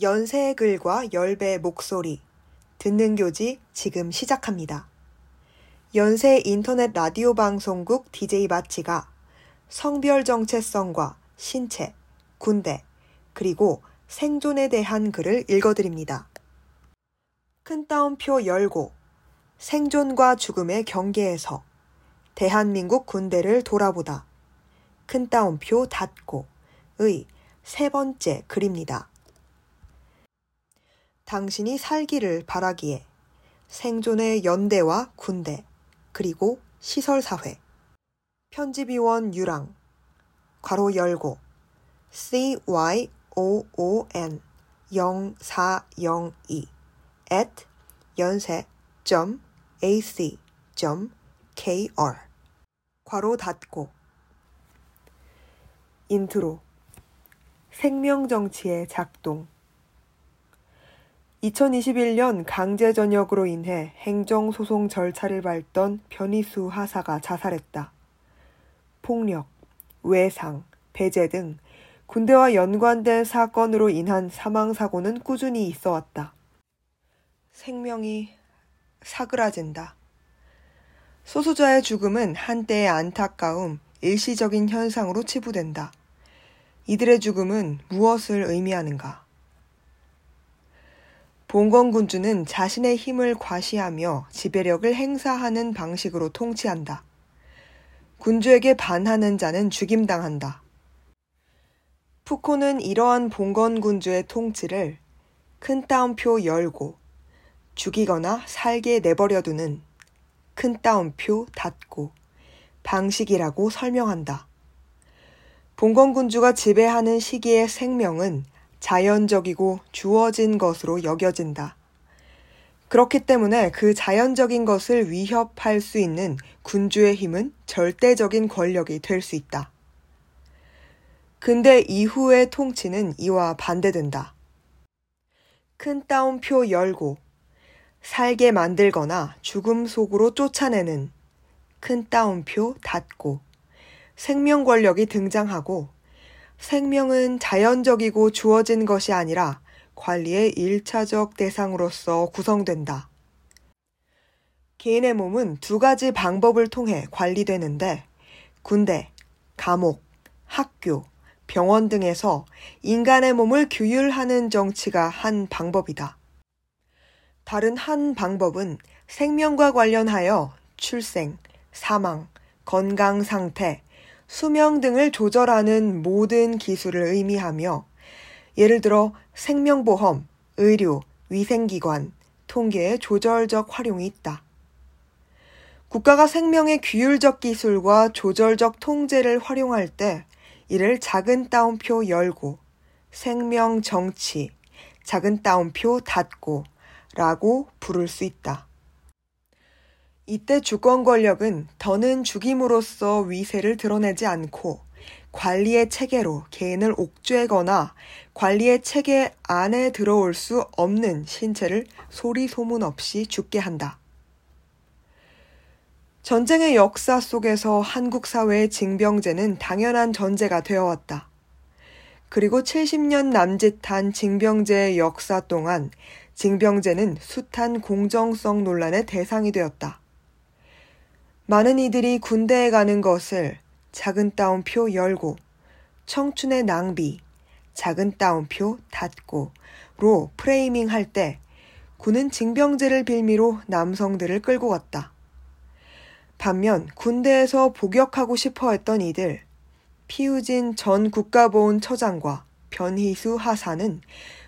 연세의 글과 열배의 목소리. 듣는 교지 지금 시작합니다. 연세 인터넷 라디오 방송국 DJ 마치가 성별 정체성과 신체, 군대, 그리고 생존에 대한 글을 읽어드립니다. 큰 따옴표 열고 생존과 죽음의 경계에서 대한민국 군대를 돌아보다 큰 따옴표 닫고 의 세 번째 글입니다. 당신이 살기를 바라기에 생존의 연대와 군대 그리고 시설사회. 편집위원 유랑. 괄호 열고. CYOON 0402 at 연세.ac.kr 괄호 닫고. 인트로. 생명정치의 작동 2021년 강제 전역으로 인해 행정소송 절차를 밟던 변희수 하사가 자살했다. 폭력, 외상, 배제 등 군대와 연관된 사건으로 인한 사망사고는 꾸준히 있어 왔다. 생명이 사그라진다. 소수자의 죽음은 한때의 안타까움, 일시적인 현상으로 치부된다. 이들의 죽음은 무엇을 의미하는가? 봉건군주는 자신의 힘을 과시하며 지배력을 행사하는 방식으로 통치한다. 군주에게 반하는 자는 죽임당한다. 푸코는 이러한 봉건군주의 통치를 큰 따옴표 열고 죽이거나 살게 내버려두는 큰 따옴표 닫고 방식이라고 설명한다. 봉건군주가 지배하는 시기의 생명은 자연적이고 주어진 것으로 여겨진다. 그렇기 때문에 그 자연적인 것을 위협할 수 있는 군주의 힘은 절대적인 권력이 될 수 있다. 근대 이후의 통치는 이와 반대된다. 큰 따옴표 열고 살게 만들거나 죽음 속으로 쫓아내는 큰 따옴표 닫고 생명 권력이 등장하고 생명은 자연적이고 주어진 것이 아니라 관리의 일차적 대상으로서 구성된다. 개인의 몸은 두 가지 방법을 통해 관리되는데 군대, 감옥, 학교, 병원 등에서 인간의 몸을 규율하는 정치가 한 방법이다. 다른 한 방법은 생명과 관련하여 출생, 사망, 건강 상태, 수명 등을 조절하는 모든 기술을 의미하며 예를 들어 생명보험, 의료, 위생기관, 통계의 조절적 활용이 있다. 국가가 생명의 규율적 기술과 조절적 통제를 활용할 때 이를 작은 따옴표 열고 생명 정치, 작은 따옴표 닫고 라고 부를 수 있다. 이때 주권 권력은 더는 죽임으로써 위세를 드러내지 않고 관리의 체계로 개인을 옥죄거나 관리의 체계 안에 들어올 수 없는 신체를 소리 소문 없이 죽게 한다. 전쟁의 역사 속에서 한국 사회의 징병제는 당연한 전제가 되어 왔다. 그리고 70년 남짓한 징병제의 역사 동안 징병제는 숱한 공정성 논란의 대상이 되었다. 많은 이들이 군대에 가는 것을 작은 따옴표 열고 청춘의 낭비, 작은 따옴표 닫고로 프레이밍 할 때 군은 징병제를 빌미로 남성들을 끌고 갔다. 반면 군대에서 복역하고 싶어 했던 이들, 피우진 전 국가보훈처장과 변희수 하사는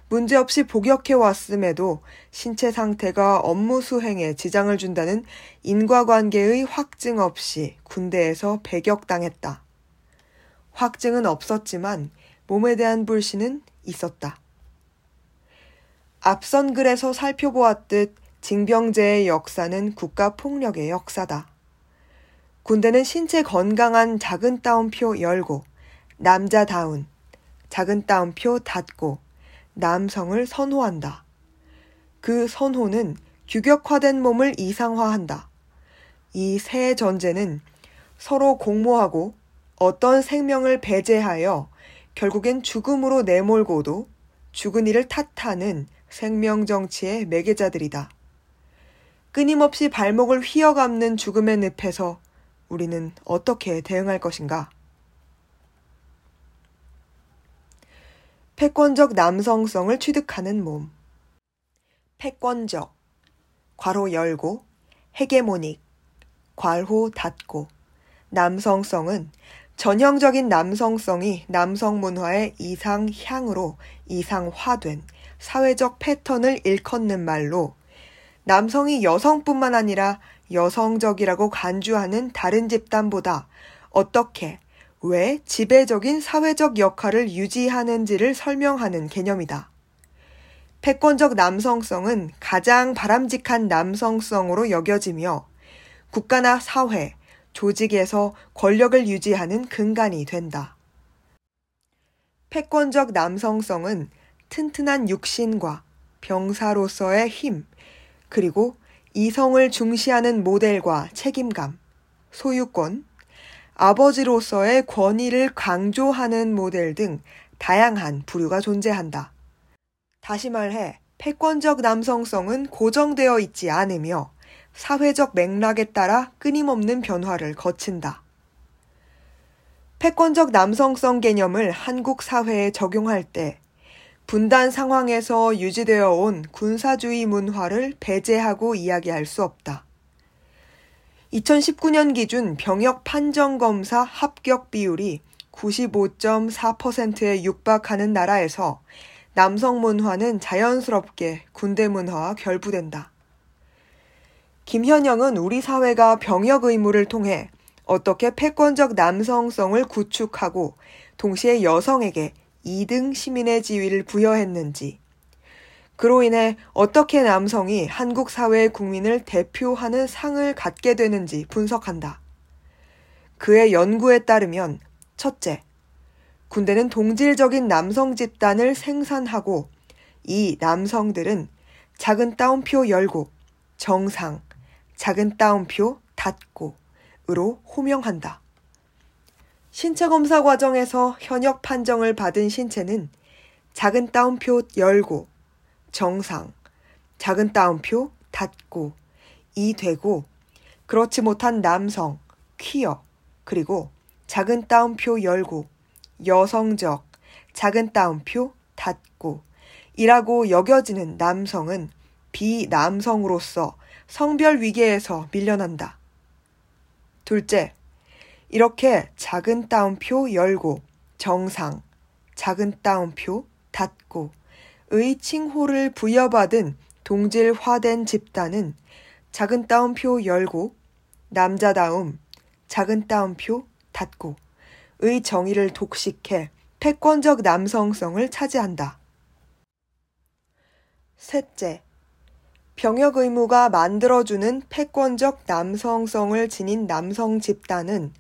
문제없이 복역해 왔음에도 신체 상태가 업무 수행에 지장을 준다는 인과관계의 확증 없이 군대에서 배격당했다. 확증은 없었지만 몸에 대한 불신은 있었다. 앞선 글에서 살펴보았듯 징병제의 역사는 국가 폭력의 역사다. 군대는 신체 건강한 작은 따옴표 열고, 남자다운, 작은 따옴표 닫고, 남성을 선호한다. 그 선호는 규격화된 몸을 이상화한다. 이 세 전제는 서로 공모하고 어떤 생명을 배제하여 결국엔 죽음으로 내몰고도 죽은 이를 탓하는 생명 정치의 매개자들이다. 끊임없이 발목을 휘어감는 죽음의 늪에서 우리는 어떻게 대응할 것인가? 패권적 남성성을 취득하는 몸. 패권적, 괄호 열고, 헤게모닉, 괄호 닫고, 남성성은 전형적인 남성성이 남성 문화의 이상향으로 이상화된 사회적 패턴을 일컫는 말로 남성이 여성뿐만 아니라 여성적이라고 간주하는 다른 집단보다 어떻게, 왜 지배적인 사회적 역할을 유지하는지를 설명하는 개념이다. 패권적 남성성은 가장 바람직한 남성성으로 여겨지며 국가나 사회, 조직에서 권력을 유지하는 근간이 된다. 패권적 남성성은 튼튼한 육신과 병사로서의 힘, 그리고 이성을 중시하는 모델과 책임감, 소유권, 아버지로서의 권위를 강조하는 모델 등 다양한 부류가 존재한다. 다시 말해, 패권적 남성성은 고정되어 있지 않으며 사회적 맥락에 따라 끊임없는 변화를 거친다. 패권적 남성성 개념을 한국 사회에 적용할 때 분단 상황에서 유지되어 온 군사주의 문화를 배제하고 이야기할 수 없다. 2019년 기준 병역 판정검사 합격 비율이 95.4%에 육박하는 나라에서 남성 문화는 자연스럽게 군대 문화와 결부된다. 김현영은 우리 사회가 병역 의무를 통해 어떻게 패권적 남성성을 구축하고 동시에 여성에게 2등 시민의 지위를 부여했는지, 그로 인해 어떻게 남성이 한국 사회의 국민을 대표하는 상을 갖게 되는지 분석한다. 그의 연구에 따르면 첫째, 군대는 동질적인 남성 집단을 생산하고 이 남성들은 작은 따옴표 열고 정상, 작은 따옴표 닫고 으로 호명한다. 신체 검사 과정에서 현역 판정을 받은 신체는 작은 따옴표 열고 정상, 작은 따옴표 닫고 이 되고 그렇지 못한 남성, 퀴어, 그리고 작은 따옴표 열고 여성적, 작은 따옴표 닫고 이라고 여겨지는 남성은 비남성으로서 성별 위계에서 밀려난다. 둘째, 이렇게 작은 따옴표 열고 정상, 작은 따옴표 닫고 의 칭호를 부여받은 동질화된 집단은 작은 따옴표 열고 남자다움, 작은 따옴표 닫고 의 정의를 독식해 패권적 남성성을 차지한다. 셋째, 병역 의무가 만들어주는 패권적 남성성을 지닌 남성 집단은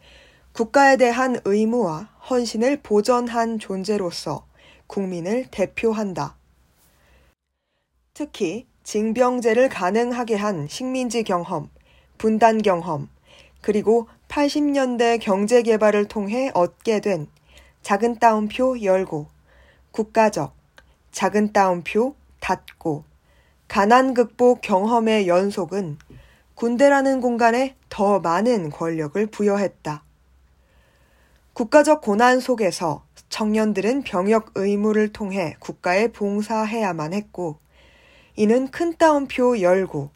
국가에 대한 의무와 헌신을 보전한 존재로서 국민을 대표한다. 특히 징병제를 가능하게 한 식민지 경험, 분단 경험, 그리고 80년대 경제 개발을 통해 얻게 된 작은 따옴표 열고, 국가적, 작은 따옴표 닫고, 가난 극복 경험의 연속은 군대라는 공간에 더 많은 권력을 부여했다. 국가적 고난 속에서 청년들은 병역 의무를 통해 국가에 봉사해야만 했고, 이는 큰 따옴표 열고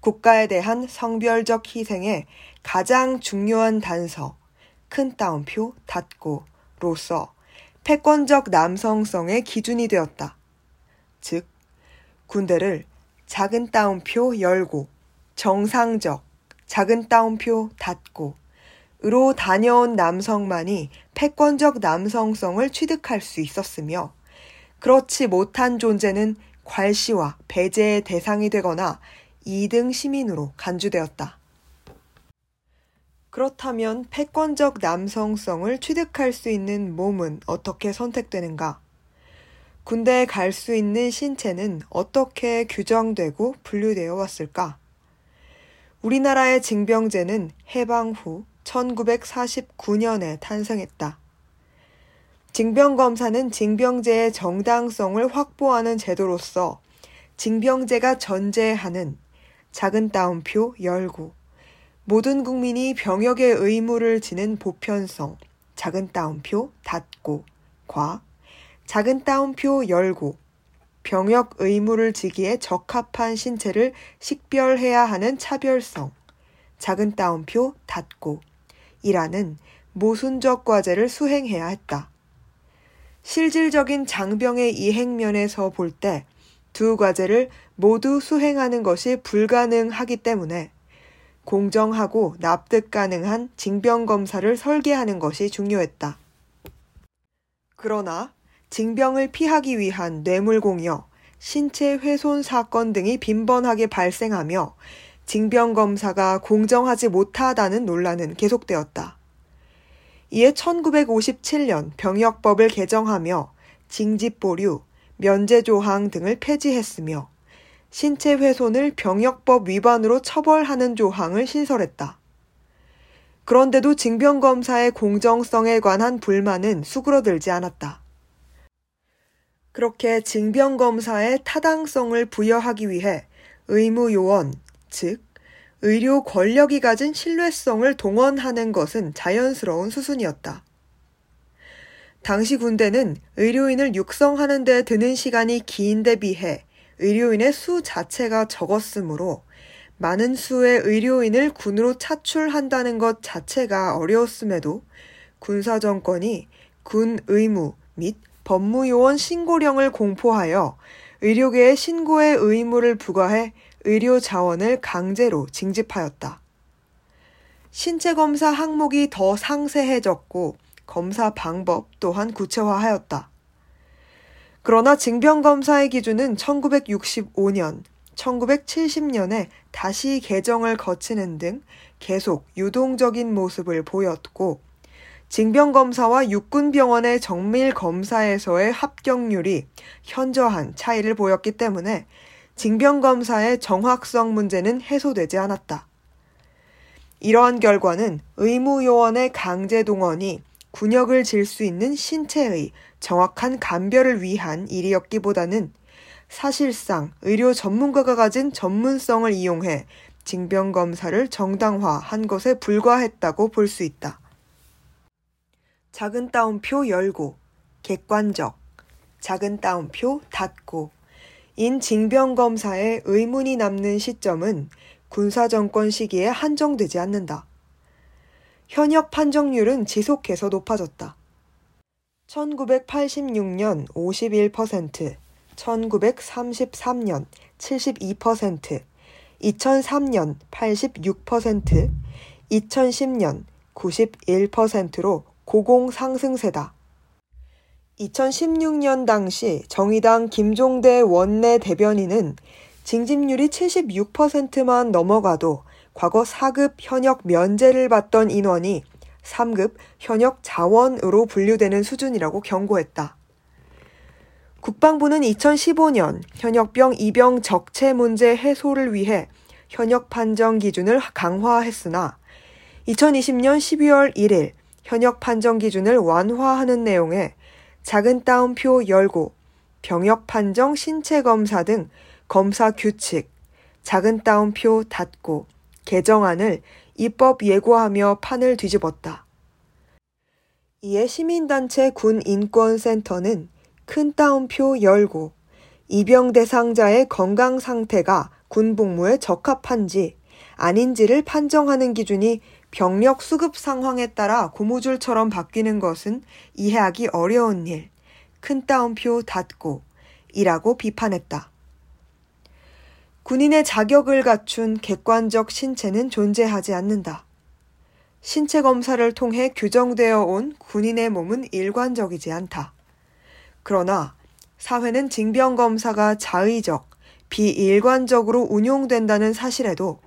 국가에 대한 성별적 희생의 가장 중요한 단서, 큰 따옴표 닫고로서 패권적 남성성의 기준이 되었다. 즉, 군대를 작은 따옴표 열고 정상적 작은 따옴표 닫고 으로 다녀온 남성만이 패권적 남성성을 취득할 수 있었으며 그렇지 못한 존재는 괄시와 배제의 대상이 되거나 2등 시민으로 간주되었다. 그렇다면 패권적 남성성을 취득할 수 있는 몸은 어떻게 선택되는가? 군대에 갈 수 있는 신체는 어떻게 규정되고 분류되어 왔을까? 우리나라의 징병제는 해방 후 1949년에 탄생했다. 징병검사는 징병제의 정당성을 확보하는 제도로서 징병제가 전제하는 작은 따옴표 열고 모든 국민이 병역의 의무를 지는 보편성 작은 따옴표 닫고 과 작은 따옴표 열고 병역 의무를 지기에 적합한 신체를 식별해야 하는 차별성 작은 따옴표 닫고. 이라는 모순적 과제를 수행해야 했다. 실질적인 장병의 이행면에서 볼 때 두 과제를 모두 수행하는 것이 불가능하기 때문에 공정하고 납득 가능한 징병 검사를 설계하는 것이 중요했다. 그러나 징병을 피하기 위한 뇌물공여, 신체 훼손 사건 등이 빈번하게 발생하며 징병 검사가 공정하지 못하다는 논란은 계속되었다. 이에 1957년 병역법을 개정하며 징집보류, 면제조항 등을 폐지했으며 신체 훼손을 병역법 위반으로 처벌하는 조항을 신설했다. 그런데도 징병검사의 공정성에 관한 불만은 수그러들지 않았다. 그렇게 징병검사의 타당성을 부여하기 위해 의무요원, 즉, 의료 권력이 가진 신뢰성을 동원하는 것은 자연스러운 수순이었다. 당시 군대는 의료인을 육성하는 데 드는 시간이 긴 데 비해 의료인의 수 자체가 적었으므로 많은 수의 의료인을 군으로 차출한다는 것 자체가 어려웠음에도 군사 정권이 군 의무 및 법무요원 신고령을 공포하여 의료계에 신고의 의무를 부과해 의료 자원을 강제로 징집하였다. 신체 검사 항목이 더 상세해졌고 검사 방법 또한 구체화하였다. 그러나 징병검사의 기준은 1965년, 1970년에 다시 개정을 거치는 등 계속 유동적인 모습을 보였고, 징병검사와 육군병원의 정밀검사에서의 합격률이 현저한 차이를 보였기 때문에 징병검사의 정확성 문제는 해소되지 않았다. 이러한 결과는 의무요원의 강제 동원이 군역을 질 수 있는 신체의 정확한 감별을 위한 일이었기보다는 사실상 의료 전문가가 가진 전문성을 이용해 징병 검사를 정당화한 것에 불과했다고 볼 수 있다. 작은 따옴표 열고, 객관적, 작은 따옴표 닫고, 인 징병검사의 의문이 남는 시점은 군사정권 시기에 한정되지 않는다. 현역 판정률은 지속해서 높아졌다. 1986년 51%, 1933년 72%, 2003년 86%, 2010년 91%로 고공 상승세다. 2016년 당시 정의당 김종대 원내 대변인은 징집률이 76%만 넘어가도 과거 4급 현역 면제를 받던 인원이 3급 현역 자원으로 분류되는 수준이라고 경고했다. 국방부는 2015년 현역병 입영 적체 문제 해소를 위해 현역 판정 기준을 강화했으나 2020년 12월 1일 현역 판정 기준을 완화하는 내용의 작은 따옴표 열고 병역 판정 신체 검사 등 검사 규칙, 작은 따옴표 닫고 개정안을 입법 예고하며 판을 뒤집었다. 이에 시민단체 군인권센터는 큰 따옴표 열고 입영 대상자의 건강 상태가 군 복무에 적합한지 아닌지를 판정하는 기준이 병력 수급 상황에 따라 고무줄처럼 바뀌는 것은 이해하기 어려운 일, 큰 따옴표 닫고 이라고 비판했다. 군인의 자격을 갖춘 객관적 신체는 존재하지 않는다. 신체 검사를 통해 규정되어 온 군인의 몸은 일관적이지 않다. 그러나 사회는 징병 검사가 자의적, 비일관적으로 운용된다는 사실에도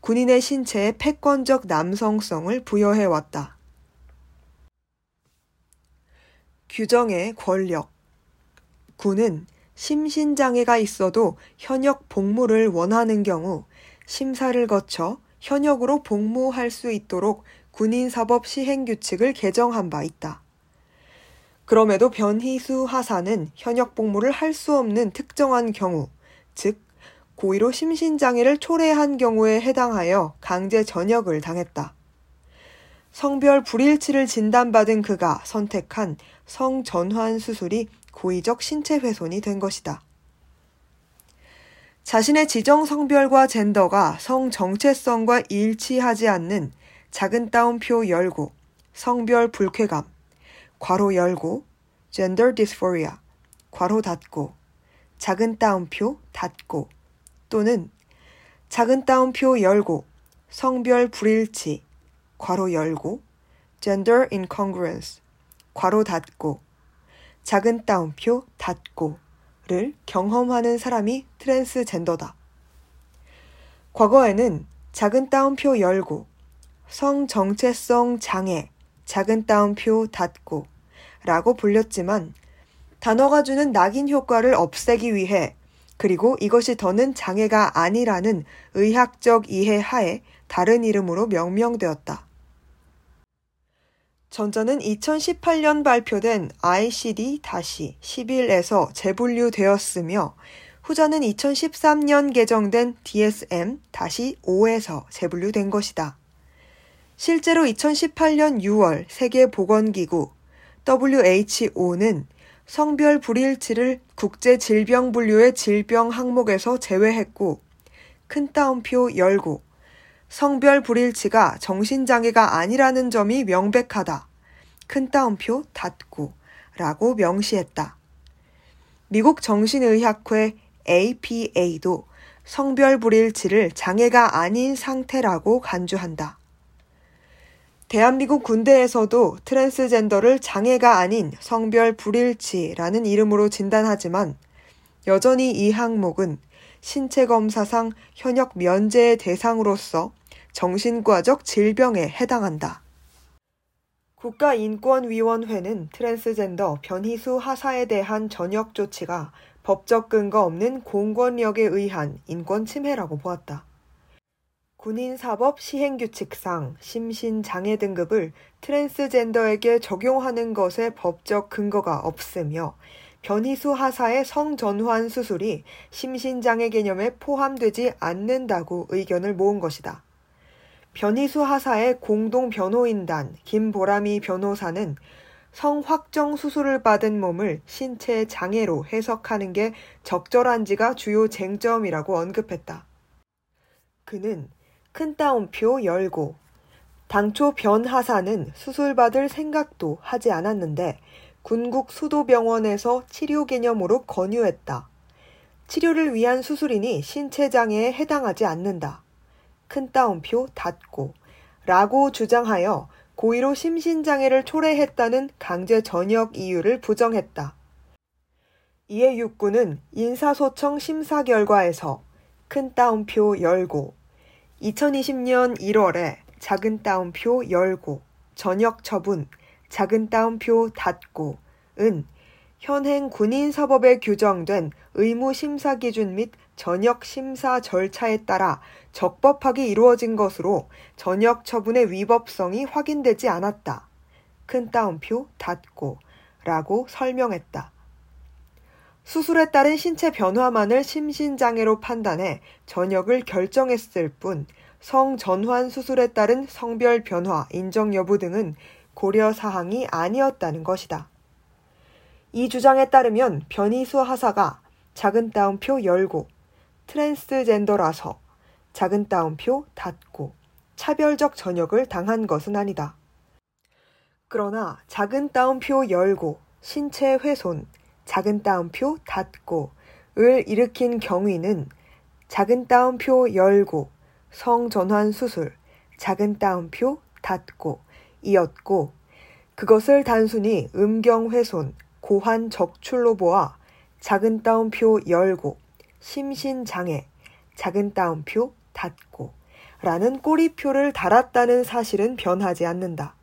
군인의 신체에 패권적 남성성을 부여해 왔다. 규정의 권력. 군은 심신장애가 있어도 현역 복무를 원하는 경우 심사를 거쳐 현역으로 복무할 수 있도록 군인사법 시행규칙을 개정한 바 있다. 그럼에도 변희수 하사는 현역 복무를 할 수 없는 특정한 경우, 즉 고의로 심신장애를 초래한 경우에 해당하여 강제 전역을 당했다. 성별 불일치를 진단받은 그가 선택한 성전환 수술이 고의적 신체 훼손이 된 것이다. 자신의 지정 성별과 젠더가 성 정체성과 일치하지 않는 작은 따옴표 열고 성별 불쾌감 괄호 열고 gender dysphoria 괄호 닫고 작은 따옴표 닫고 또는 작은 따옴표 열고 성별 불일치 괄호 열고 gender incongruence 괄호 닫고 작은 따옴표 닫고를 경험하는 사람이 트랜스젠더다. 과거에는 작은 따옴표 열고 성 정체성 장애 작은 따옴표 닫고 라고 불렸지만 단어가 주는 낙인 효과를 없애기 위해 그리고 이것이 더는 장애가 아니라는 의학적 이해 하에 다른 이름으로 명명되었다. 전자는 2018년 발표된 ICD-11에서 재분류되었으며 후자는 2013년 개정된 DSM-5에서 재분류된 것이다. 실제로 2018년 6월 세계보건기구 WHO는 성별 불일치를 국제 질병 분류의 질병 항목에서 제외했고 큰 따옴표 열고 성별 불일치가 정신장애가 아니라는 점이 명백하다. 큰 따옴표 닫고 라고 명시했다. 미국 정신의학회 APA도 성별 불일치를 장애가 아닌 상태라고 간주한다. 대한민국 군대에서도 트랜스젠더를 장애가 아닌 성별 불일치라는 이름으로 진단하지만 여전히 이 항목은 신체 검사상 현역 면제의 대상으로서 정신과적 질병에 해당한다. 국가인권위원회는 트랜스젠더 변희수 하사에 대한 전역 조치가 법적 근거 없는 공권력에 의한 인권 침해라고 보았다. 군인사법 시행규칙상 심신장애 등급을 트랜스젠더에게 적용하는 것에 법적 근거가 없으며 변희수 하사의 성전환 수술이 심신장애 개념에 포함되지 않는다고 의견을 모은 것이다. 변희수 하사의 공동 변호인단 김보람이 변호사는 성확정 수술을 받은 몸을 신체 장애로 해석하는 게 적절한지가 주요 쟁점이라고 언급했다. 그는 큰 따옴표 열고 당초 변 하사는 수술받을 생각도 하지 않았는데 군국 수도병원에서 치료 개념으로 권유했다. 치료를 위한 수술이니 신체 장애에 해당하지 않는다. 큰 따옴표 닫고 라고 주장하여 고의로 심신장애를 초래했다는 강제 전역 이유를 부정했다. 이에 육군은 인사소청 심사 결과에서 큰 따옴표 열고 2020년 1월에 작은 따옴표 열고 전역 처분 작은 따옴표 닫고 은 현행 군인 사법에 규정된 의무 심사 기준 및 전역 심사 절차에 따라 적법하게 이루어진 것으로 전역 처분의 위법성이 확인되지 않았다. 큰 따옴표 닫고 라고 설명했다. 수술에 따른 신체 변화만을 심신장애로 판단해 전역을 결정했을 뿐 성전환 수술에 따른 성별 변화 인정 여부 등은 고려 사항이 아니었다는 것이다. 이 주장에 따르면 변희수 하사가 작은 따옴표 열고 트랜스젠더라서 작은 따옴표 닫고 차별적 전역을 당한 것은 아니다. 그러나 작은 따옴표 열고 신체 훼손 작은 따옴표 닫고 을 일으킨 경위는 작은 따옴표 열고 성전환 수술 작은 따옴표 닫고 이었고 그것을 단순히 음경 훼손 고환 적출로 보아 작은 따옴표 열고 심신 장애 작은 따옴표 닫고 라는 꼬리표를 달았다는 사실은 변하지 않는다.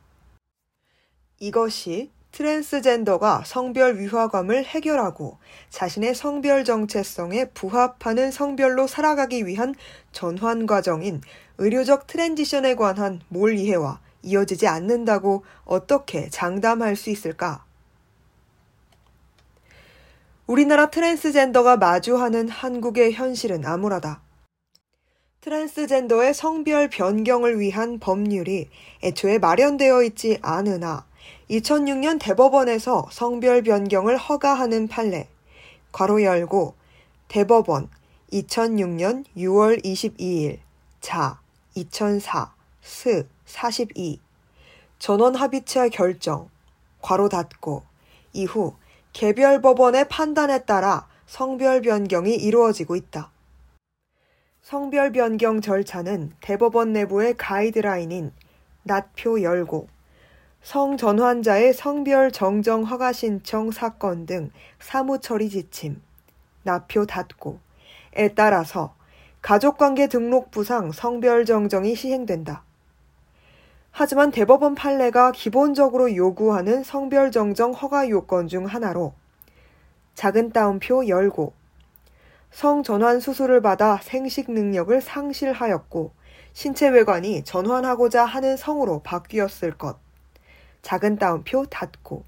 이것이 트랜스젠더가 성별 위화감을 해결하고 자신의 성별 정체성에 부합하는 성별로 살아가기 위한 전환 과정인 의료적 transition에 관한 몰 이해와 이어지지 않는다고 어떻게 장담할 수 있을까? 우리나라 트랜스젠더가 마주하는 한국의 현실은 암울하다. 트랜스젠더의 성별 변경을 위한 법률이 애초에 마련되어 있지 않으나 2006년 대법원에서 성별 변경을 허가하는 판례, 괄호 열고 대법원 2006년 6월 22일. 자 2004 스 42 전원 합의체 결정. 괄호 닫고 이후 개별 법원의 판단에 따라 성별 변경이 이루어지고 있다. 성별 변경 절차는 대법원 내부의 가이드라인인 낫표 열고 성전환자의 성별 정정 허가 신청 사건 등 사무 처리 지침, 납표 닫고 에 따라서 가족관계 등록부상 성별 정정이 시행된다. 하지만 대법원 판례가 기본적으로 요구하는 성별 정정 허가 요건 중 하나로 작은 따옴표 열고 성전환 수술을 받아 생식 능력을 상실하였고 신체 외관이 전환하고자 하는 성으로 바뀌었을 것. 작은 따옴표 닫고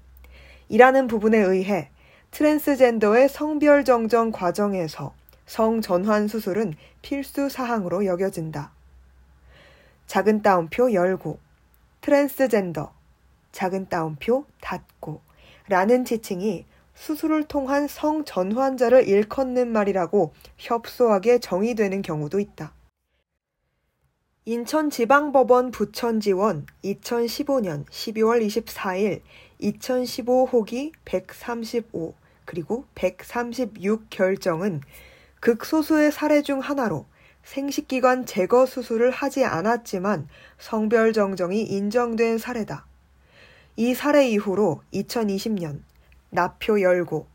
이라는 부분에 의해 트랜스젠더의 성별 정정 과정에서 성전환 수술은 필수 사항으로 여겨진다. 작은 따옴표 열고 트랜스젠더 작은 따옴표 닫고 라는 지칭이 수술을 통한 성전환자를 일컫는 말이라고 협소하게 정의되는 경우도 있다. 인천지방법원 부천지원 2015년 12월 24일 2015 호기 135 그리고 136 결정은 극소수의 사례 중 하나로 생식기관 제거 수술을 하지 않았지만 성별 정정이 인정된 사례다. 이 사례 이후로 2020년 납표 열고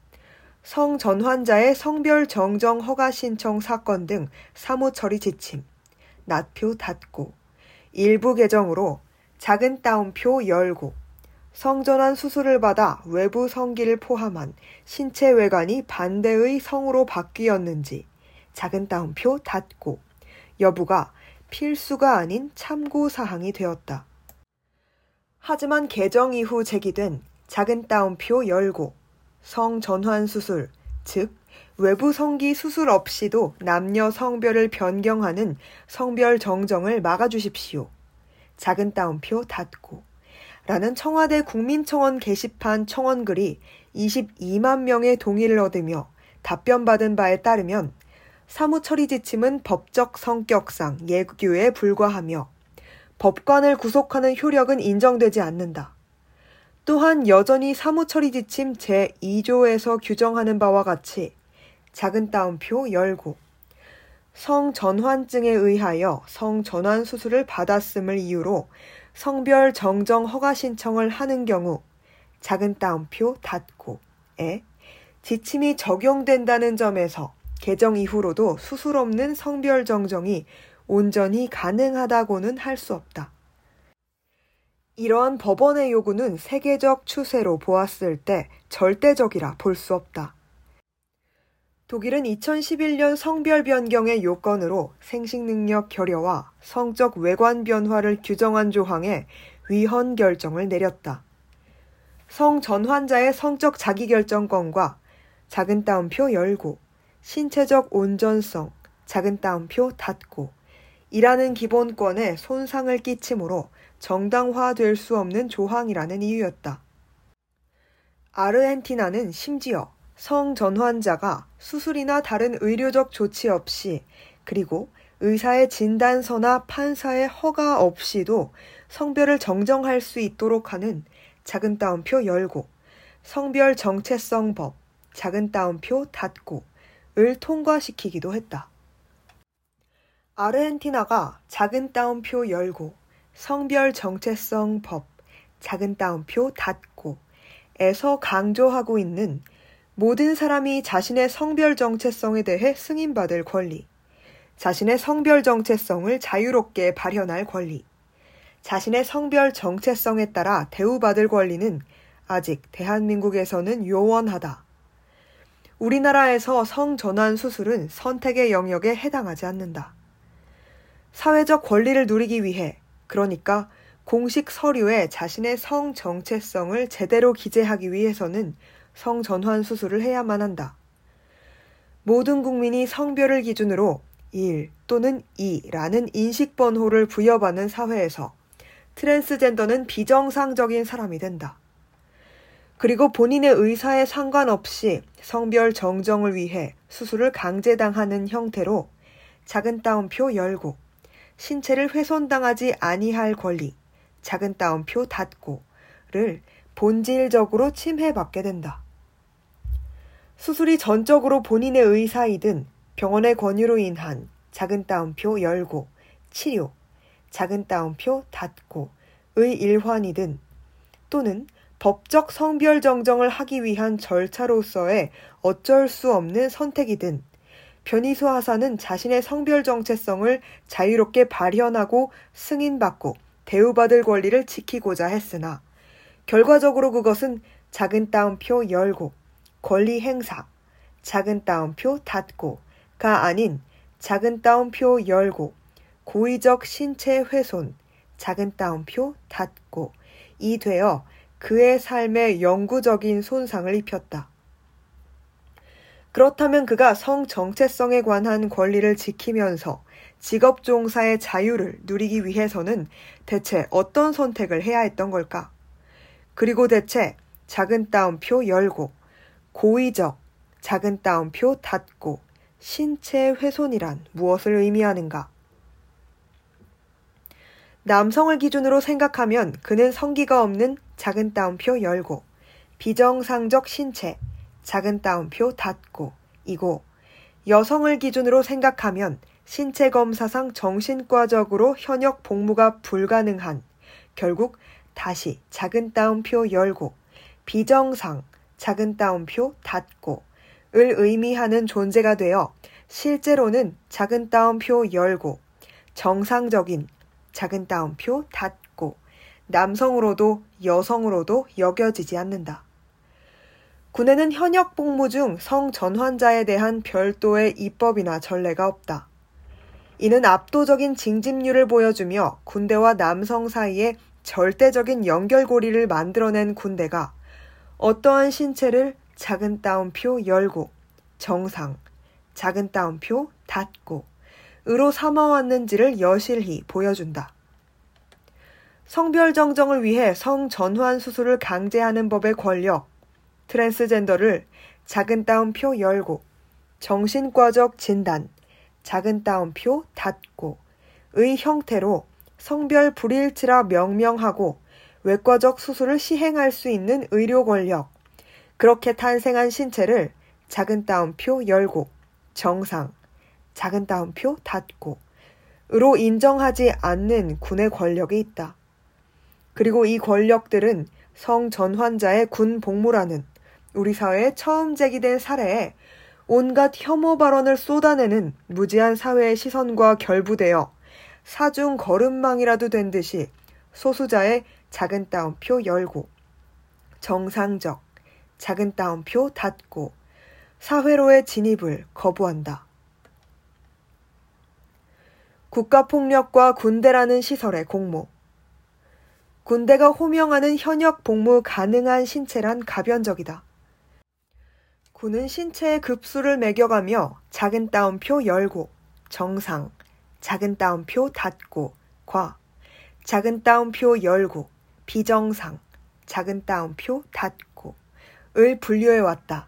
성전환자의 성별 정정 허가 신청 사건 등 사무 처리 지침 낫표 닫고 일부 개정으로 작은 따옴표 열고 성전환 수술을 받아 외부 성기를 포함한 신체 외관이 반대의 성으로 바뀌었는지 작은 따옴표 닫고 여부가 필수가 아닌 참고 사항이 되었다. 하지만 개정 이후 제기된 작은 따옴표 열고 성전환 수술, 즉 외부 성기 수술 없이도 남녀 성별을 변경하는 성별 정정을 막아주십시오. 작은 따옴표 닫고. 라는 청와대 국민청원 게시판 청원글이 22만 명의 동의를 얻으며 답변받은 바에 따르면 사무처리 지침은 법적 성격상 예규에 불과하며 법관을 구속하는 효력은 인정되지 않는다. 또한 여전히 사무처리 지침 제2조에서 규정하는 바와 같이 작은 따옴표 열고 성전환증에 의하여 성전환 수술을 받았음을 이유로 성별 정정 허가 신청을 하는 경우 작은 따옴표 닫고에 지침이 적용된다는 점에서 개정 이후로도 수술 없는 성별 정정이 온전히 가능하다고는 할 수 없다. 이러한 법원의 요구는 세계적 추세로 보았을 때 절대적이라 볼 수 없다. 독일은 2011년 성별 변경의 요건으로 생식 능력 결여와 성적 외관 변화를 규정한 조항에 위헌 결정을 내렸다. 성 전환자의 성적 자기결정권과 작은 따옴표 열고, 신체적 온전성, 작은 따옴표 닫고, 이라는 기본권에 손상을 끼치므로 정당화될 수 없는 조항이라는 이유였다. 아르헨티나는 심지어 성 전 환자가 수술이나 다른 의료적 조치 없이 그리고 의사의 진단서나 판사의 허가 없이도 성별을 정정할 수 있도록 하는 작은 따옴표 열고 성별 정체성 법 작은 따옴표 닫고 을 통과시키기도 했다. 아르헨티나가 작은 따옴표 열고 성별 정체성 법 작은 따옴표 닫고 에서 강조하고 있는 모든 사람이 자신의 성별 정체성에 대해 승인받을 권리, 자신의 성별 정체성을 자유롭게 발현할 권리, 자신의 성별 정체성에 따라 대우받을 권리는 아직 대한민국에서는 요원하다. 우리나라에서 성전환 수술은 선택의 영역에 해당하지 않는다. 사회적 권리를 누리기 위해, 그러니까 공식 서류에 자신의 성 정체성을 제대로 기재하기 위해서는 성전환 수술을 해야만 한다. 모든 국민이 성별을 기준으로 1 또는 2라는 인식 번호를 부여받는 사회에서 트랜스젠더는 비정상적인 사람이 된다. 그리고 본인의 의사에 상관없이 성별 정정을 위해 수술을 강제당하는 형태로 작은 따옴표 열고 신체를 훼손당하지 아니할 권리 작은 따옴표 닫고를 본질적으로 침해받게 된다. 수술이 전적으로 본인의 의사이든 병원의 권유로 인한 작은 따옴표 열고 치료 작은 따옴표 닫고 의 일환이든 또는 법적 성별 정정을 하기 위한 절차로서의 어쩔 수 없는 선택이든 변희수 하사는 자신의 성별 정체성을 자유롭게 발현하고 승인받고 대우받을 권리를 지키고자 했으나 결과적으로 그것은 작은 따옴표 열고 권리 행사 작은 따옴표 닫고가 아닌 작은 따옴표 열고 고의적 신체 훼손 작은 따옴표 닫고 이 되어 그의 삶에 영구적인 손상을 입혔다. 그렇다면 그가 성 정체성에 관한 권리를 지키면서 직업 종사의 자유를 누리기 위해서는 대체 어떤 선택을 해야 했던 걸까? 그리고 대체 작은 따옴표 열고 고의적 작은 따옴표 닫고 신체 훼손이란 무엇을 의미하는가? 남성을 기준으로 생각하면 그는 성기가 없는 작은 따옴표 열고 비정상적 신체 작은 따옴표 닫고 이고 여성을 기준으로 생각하면 신체 검사상 정신과적으로 현역 복무가 불가능한 결국 다시 작은 따옴표 열고 비정상 작은 따옴표 닫고 을 의미하는 존재가 되어 실제로는 작은 따옴표 열고 정상적인 작은 따옴표 닫고 남성으로도 여성으로도 여겨지지 않는다. 군에는 현역 복무 중 성 전환자에 대한 별도의 입법이나 전례가 없다. 이는 압도적인 징집률을 보여주며 군대와 남성 사이에 절대적인 연결고리를 만들어낸 군대가 어떠한 신체를 작은 따옴표 열고 정상, 작은 따옴표 닫고 으로 삼아왔는지를 여실히 보여준다. 성별 정정을 위해 성 전환 수술을 강제하는 법의 권력, 트랜스젠더를 작은 따옴표 열고 정신과적 진단 작은 따옴표 닫고 의 형태로 성별 불일치라 명명하고 외과적 수술을 시행할 수 있는 의료 권력 그렇게 탄생한 신체를 작은 따옴표 열고 정상 작은 따옴표 닫고 으로 인정하지 않는 군의 권력이 있다. 그리고 이 권력들은 성 전환자의 군 복무라는 우리 사회에 처음 제기된 사례에 온갖 혐오 발언을 쏟아내는 무지한 사회의 시선과 결부되어 사중 걸음망이라도 된 듯이 소수자의 작은 따옴표 열고 정상적 작은 따옴표 닫고 사회로의 진입을 거부한다. 국가폭력과 군대라는 시설의 공모. 군대가 호명하는 현역 복무 가능한 신체란 가변적이다. 군은 신체의 급수를 매겨가며 작은 따옴표 열고 정상, 작은 따옴표 닫고 과, 작은 따옴표 열고 비정상, 작은 따옴표 닫고 을 분류해 왔다.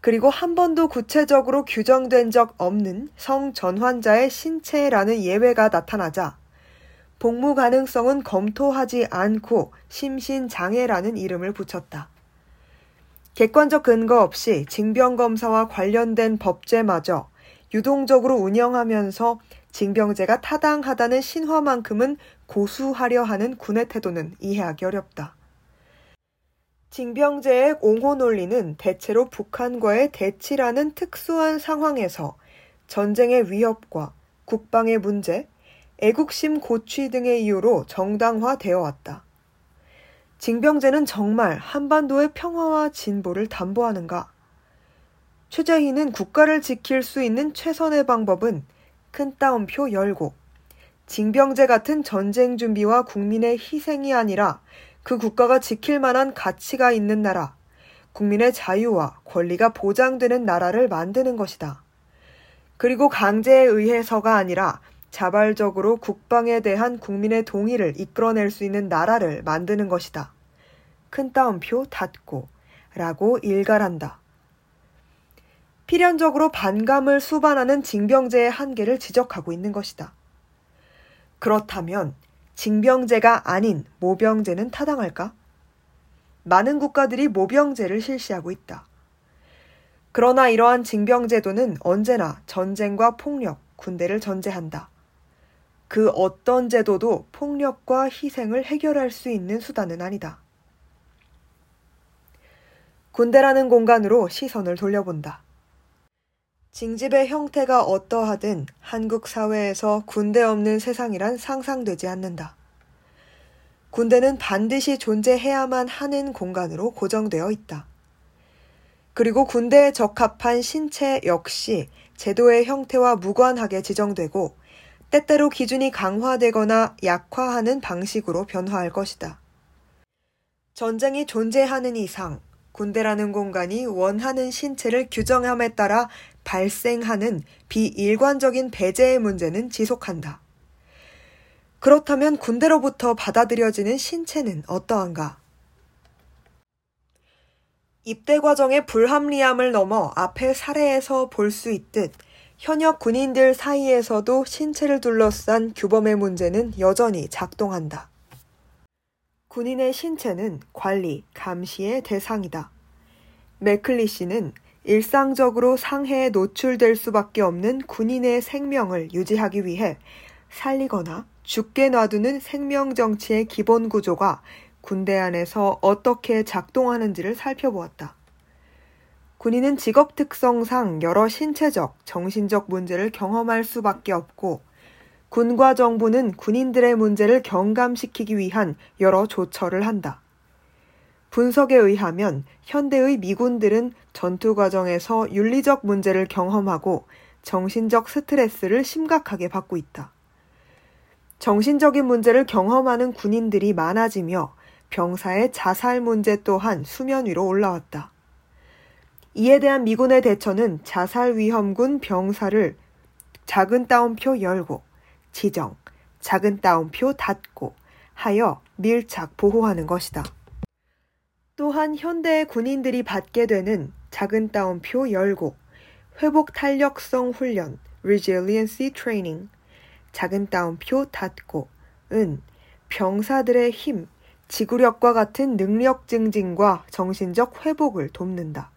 그리고 한 번도 구체적으로 규정된 적 없는 성 전환자의 신체라는 예외가 나타나자 복무 가능성은 검토하지 않고 심신장애라는 이름을 붙였다. 객관적 근거 없이 징병검사와 관련된 법제마저 유동적으로 운영하면서 징병제가 타당하다는 신화만큼은 고수하려 하는 군의 태도는 이해하기 어렵다. 징병제의 옹호 논리는 대체로 북한과의 대치라는 특수한 상황에서 전쟁의 위협과 국방의 문제, 애국심 고취 등의 이유로 정당화되어 왔다. 징병제는 정말 한반도의 평화와 진보를 담보하는가? 최재희는 국가를 지킬 수 있는 최선의 방법은 큰 따옴표 열고 징병제 같은 전쟁 준비와 국민의 희생이 아니라 그 국가가 지킬 만한 가치가 있는 나라, 국민의 자유와 권리가 보장되는 나라를 만드는 것이다. 그리고 강제에 의해서가 아니라 자발적으로 국방에 대한 국민의 동의를 이끌어낼 수 있는 나라를 만드는 것이다. 큰 따옴표 닫고 라고 일갈한다. 필연적으로 반감을 수반하는 징병제의 한계를 지적하고 있는 것이다. 그렇다면 징병제가 아닌 모병제는 타당할까? 많은 국가들이 모병제를 실시하고 있다. 그러나 이러한 징병제도는 언제나 전쟁과 폭력, 군대를 전제한다. 그 어떤 제도도 폭력과 희생을 해결할 수 있는 수단은 아니다. 군대라는 공간으로 시선을 돌려본다. 징집의 형태가 어떠하든 한국 사회에서 군대 없는 세상이란 상상되지 않는다. 군대는 반드시 존재해야만 하는 공간으로 고정되어 있다. 그리고 군대에 적합한 신체 역시 제도의 형태와 무관하게 지정되고 때때로 기준이 강화되거나 약화하는 방식으로 변화할 것이다. 전쟁이 존재하는 이상 군대라는 공간이 원하는 신체를 규정함에 따라 발생하는 비일관적인 배제의 문제는 지속한다. 그렇다면 군대로부터 받아들여지는 신체는 어떠한가? 입대 과정의 불합리함을 넘어 앞의 사례에서 볼 수 있듯 현역 군인들 사이에서도 신체를 둘러싼 규범의 문제는 여전히 작동한다. 군인의 신체는 관리, 감시의 대상이다. 맥클리 씨는 일상적으로 상해에 노출될 수밖에 없는 군인의 생명을 유지하기 위해 살리거나 죽게 놔두는 생명 정치의 기본 구조가 군대 안에서 어떻게 작동하는지를 살펴보았다. 군인은 직업 특성상 여러 신체적, 정신적 문제를 경험할 수밖에 없고 군과 정부는 군인들의 문제를 경감시키기 위한 여러 조처를 한다. 분석에 의하면 현대의 미군들은 전투 과정에서 윤리적 문제를 경험하고 정신적 스트레스를 심각하게 받고 있다. 정신적인 문제를 경험하는 군인들이 많아지며 병사의 자살 문제 또한 수면 위로 올라왔다. 이에 대한 미군의 대처는 자살 위험군 병사를 작은 따옴표 열고 지정, 작은 따옴표 닫고 하여 밀착 보호하는 것이다. 또한 현대의 군인들이 받게 되는 작은 따옴표 열고 회복 탄력성 훈련 resiliency training 작은 따옴표 닫고 은 병사들의 힘, 지구력과 같은 능력 증진과 정신적 회복을 돕는다.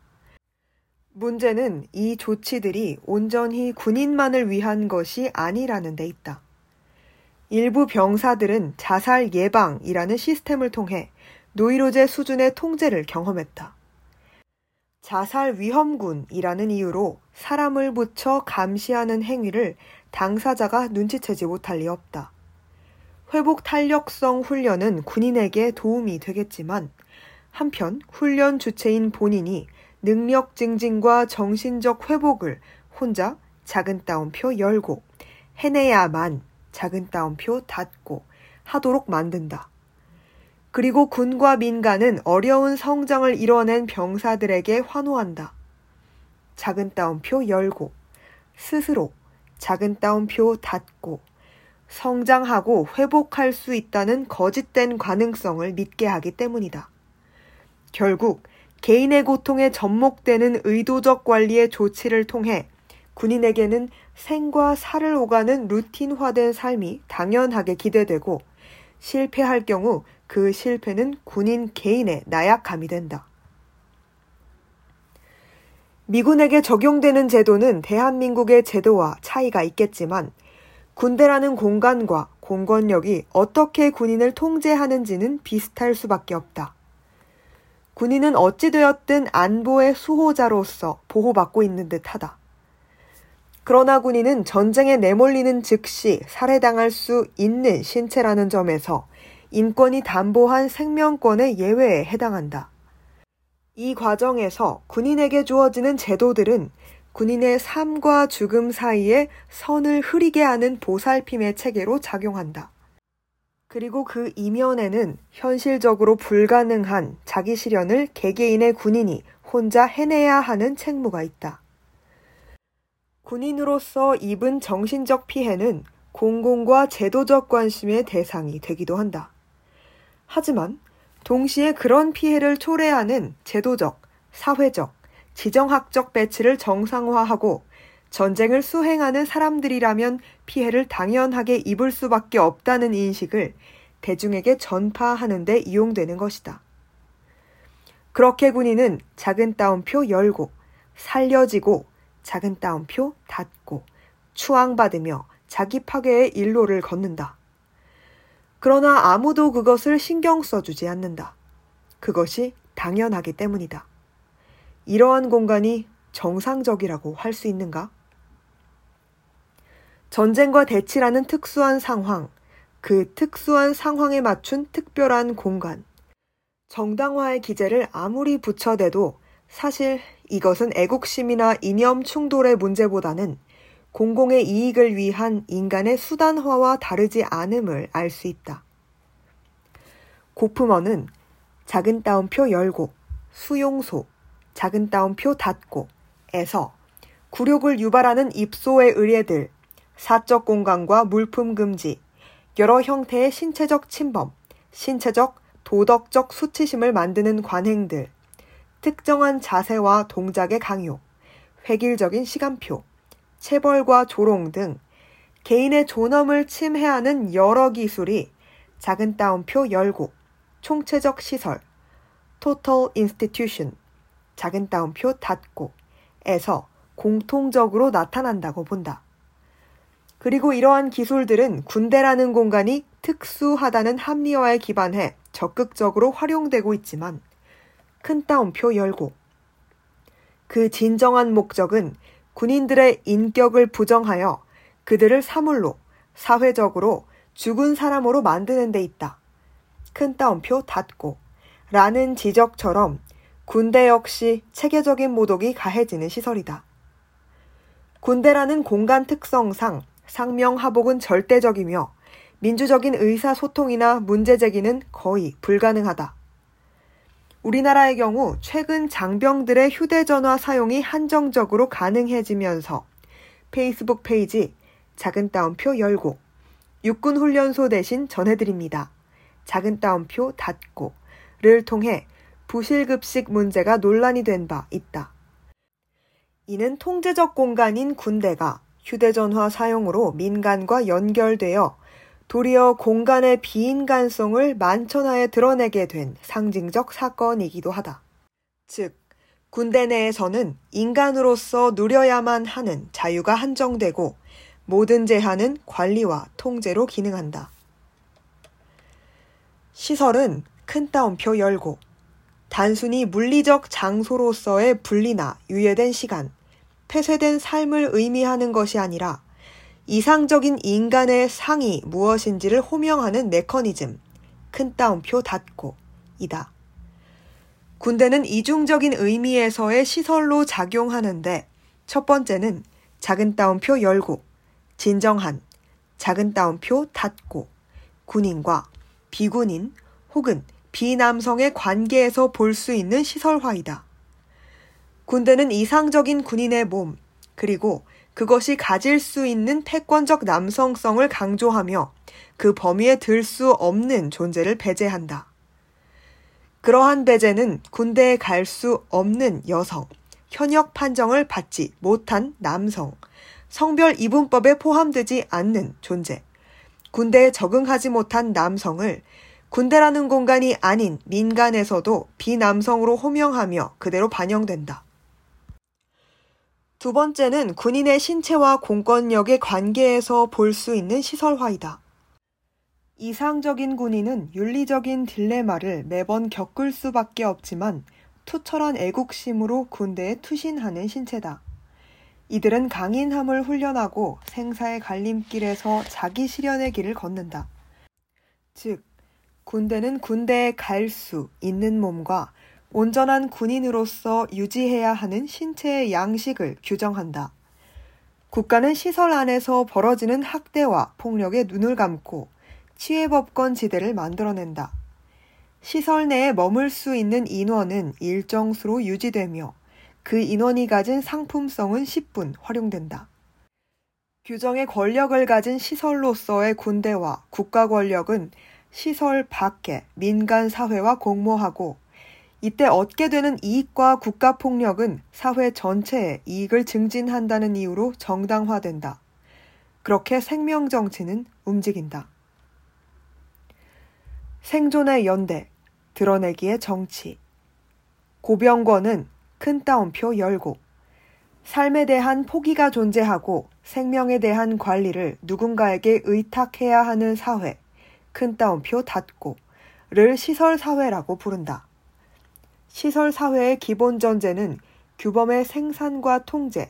문제는 이 조치들이 온전히 군인만을 위한 것이 아니라는 데 있다. 일부 병사들은 자살 예방이라는 시스템을 통해 노이로제 수준의 통제를 경험했다. 자살 위험군이라는 이유로 사람을 붙여 감시하는 행위를 당사자가 눈치채지 못할 리 없다. 회복 탄력성 훈련은 군인에게 도움이 되겠지만 한편 훈련 주체인 본인이 능력 증진과 정신적 회복을 혼자 작은 따옴표 열고 해내야만 작은 따옴표 닫고 하도록 만든다. 그리고 군과 민간은 어려운 성장을 이뤄낸 병사들에게 환호한다. 작은 따옴표 열고 스스로 작은 따옴표 닫고 성장하고 회복할 수 있다는 거짓된 가능성을 믿게 하기 때문이다. 결국 개인의 고통에 접목되는 의도적 관리의 조치를 통해 군인에게는 생과 살을 오가는 루틴화된 삶이 당연하게 기대되고 실패할 경우 그 실패는 군인 개인의 나약함이 된다. 미군에게 적용되는 제도는 대한민국의 제도와 차이가 있겠지만 군대라는 공간과 공권력이 어떻게 군인을 통제하는지는 비슷할 수밖에 없다. 군인은 어찌되었든 안보의 수호자로서 보호받고 있는 듯 하다. 그러나 군인은 전쟁에 내몰리는 즉시 살해당할 수 있는 신체라는 점에서 인권이 담보한 생명권의 예외에 해당한다. 이 과정에서 군인에게 주어지는 제도들은 군인의 삶과 죽음 사이에 선을 흐리게 하는 보살핌의 체계로 작용한다. 그리고 그 이면에는 현실적으로 불가능한 자기 실현을 개개인의 군인이 혼자 해내야 하는 책무가 있다. 군인으로서 입은 정신적 피해는 공공과 제도적 관심의 대상이 되기도 한다. 하지만 동시에 그런 피해를 초래하는 제도적, 사회적, 지정학적 배치를 정상화하고 전쟁을 수행하는 사람들이라면 피해를 당연하게 입을 수밖에 없다는 인식을 대중에게 전파하는 데 이용되는 것이다. 그렇게 군인은 작은 따옴표 열고, 살려지고, 작은 따옴표 닫고, 추앙받으며 자기 파괴의 일로를 걷는다. 그러나 아무도 그것을 신경 써주지 않는다. 그것이 당연하기 때문이다. 이러한 공간이 정상적이라고 할 수 있는가? 전쟁과 대치라는 특수한 상황, 그 특수한 상황에 맞춘 특별한 공간. 정당화의 기재를 아무리 붙여대도 사실 이것은 애국심이나 이념 충돌의 문제보다는 공공의 이익을 위한 인간의 수단화와 다르지 않음을 알 수 있다. 고프먼은 작은 따옴표 열고, 수용소, 작은 따옴표 닫고, 에서 굴욕을 유발하는 입소의 의뢰들, 사적 공간과 물품 금지, 여러 형태의 신체적 침범, 신체적, 도덕적 수치심을 만드는 관행들, 특정한 자세와 동작의 강요, 획일적인 시간표, 체벌과 조롱 등 개인의 존엄을 침해하는 여러 기술이 작은 따옴표 열고, 총체적 시설, total institution, 작은 따옴표 닫고, 에서 공통적으로 나타난다고 본다. 그리고 이러한 기술들은 군대라는 공간이 특수하다는 합리화에 기반해 적극적으로 활용되고 있지만 큰 따옴표 열고 그 진정한 목적은 군인들의 인격을 부정하여 그들을 사물로 사회적으로 죽은 사람으로 만드는 데 있다. 큰 따옴표 닫고 라는 지적처럼 군대 역시 체계적인 모독이 가해지는 시설이다. 군대라는 공간 특성상 상명하복은 절대적이며 민주적인 의사소통이나 문제제기는 거의 불가능하다. 우리나라의 경우 최근 장병들의 휴대전화 사용이 한정적으로 가능해지면서 페이스북 페이지 작은 따옴표 열고 육군 훈련소 대신 전해드립니다. 작은 따옴표 닫고를 통해 부실급식 문제가 논란이 된 바 있다. 이는 통제적 공간인 군대가 휴대전화 사용으로 민간과 연결되어 도리어 공간의 비인간성을 만천하에 드러내게 된 상징적 사건이기도 하다. 즉, 군대 내에서는 인간으로서 누려야만 하는 자유가 한정되고 모든 제한은 관리와 통제로 기능한다. 시설은 큰 따옴표 열고 단순히 물리적 장소로서의 분리나 유예된 시간, 폐쇄된 삶을 의미하는 것이 아니라 이상적인 인간의 상이 무엇인지를 호명하는 메커니즘, 큰 따옴표 닫고, 이다. 군대는 이중적인 의미에서의 시설로 작용하는데 첫 번째는 작은 따옴표 열고, 진정한, 작은 따옴표 닫고, 군인과 비군인 혹은 비남성의 관계에서 볼 수 있는 시설화이다. 군대는 이상적인 군인의 몸, 그리고 그것이 가질 수 있는 패권적 남성성을 강조하며 그 범위에 들 수 없는 존재를 배제한다. 그러한 배제는 군대에 갈 수 없는 여성, 현역 판정을 받지 못한 남성, 성별 이분법에 포함되지 않는 존재, 군대에 적응하지 못한 남성을 군대라는 공간이 아닌 민간에서도 비남성으로 호명하며 그대로 반영된다. 두 번째는 군인의 신체와 공권력의 관계에서 볼 수 있는 시설화이다. 이상적인 군인은 윤리적인 딜레마를 매번 겪을 수밖에 없지만 투철한 애국심으로 군대에 투신하는 신체다. 이들은 강인함을 훈련하고 생사의 갈림길에서 자기 실현의 길을 걷는다. 즉, 군대는 군대에 갈 수 있는 몸과 온전한 군인으로서 유지해야 하는 신체의 양식을 규정한다. 국가는 시설 안에서 벌어지는 학대와 폭력에 눈을 감고 시외법권 지대를 만들어낸다. 시설 내에 머물 수 있는 인원은 일정 수로 유지되며 그 인원이 가진 상품성은 10분 활용된다. 규정의 권력을 가진 시설로서의 군대와 국가 권력은 시설 밖에 민간 사회와 공모하고 이때 얻게 되는 이익과 국가 폭력은 사회 전체의 이익을 증진한다는 이유로 정당화된다. 그렇게 생명 정치는 움직인다. 생존의 연대, 드러내기의 정치. 고병권은 큰 따옴표 열고, 삶에 대한 포기가 존재하고 생명에 대한 관리를 누군가에게 의탁해야 하는 사회, 큰 따옴표 닫고,를 시설사회라고 부른다. 시설 사회의 기본 전제는 규범의 생산과 통제,